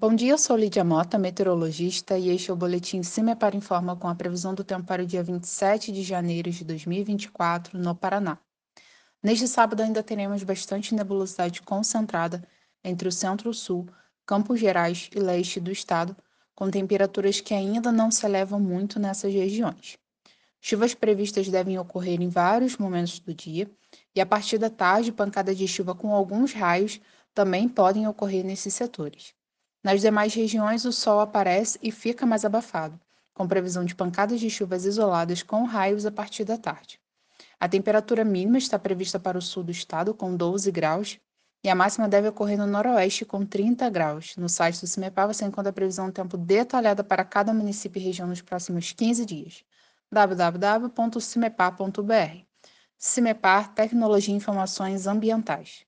Bom dia, eu sou Lídia Mota, meteorologista, e este é o boletim CIMEPAR Informa com a previsão do tempo para o dia 27 de janeiro de 2024 no Paraná. Neste sábado ainda teremos bastante nebulosidade concentrada entre o centro-sul, Campos Gerais e leste do estado, com temperaturas que ainda não se elevam muito nessas regiões. Chuvas previstas devem ocorrer em vários momentos do dia, e a partir da tarde, pancadas de chuva com alguns raios também podem ocorrer nesses setores. Nas demais regiões, o sol aparece e fica mais abafado, com previsão de pancadas de chuvas isoladas com raios a partir da tarde. A temperatura mínima está prevista para o sul do estado, com 12 graus, e a máxima deve ocorrer no noroeste, com 30 graus. No site do CIMEPAR você encontra a previsão do tempo detalhada para cada município e região nos próximos 15 dias. www.cimepar.br CIMEPAR Tecnologia e Informações Ambientais.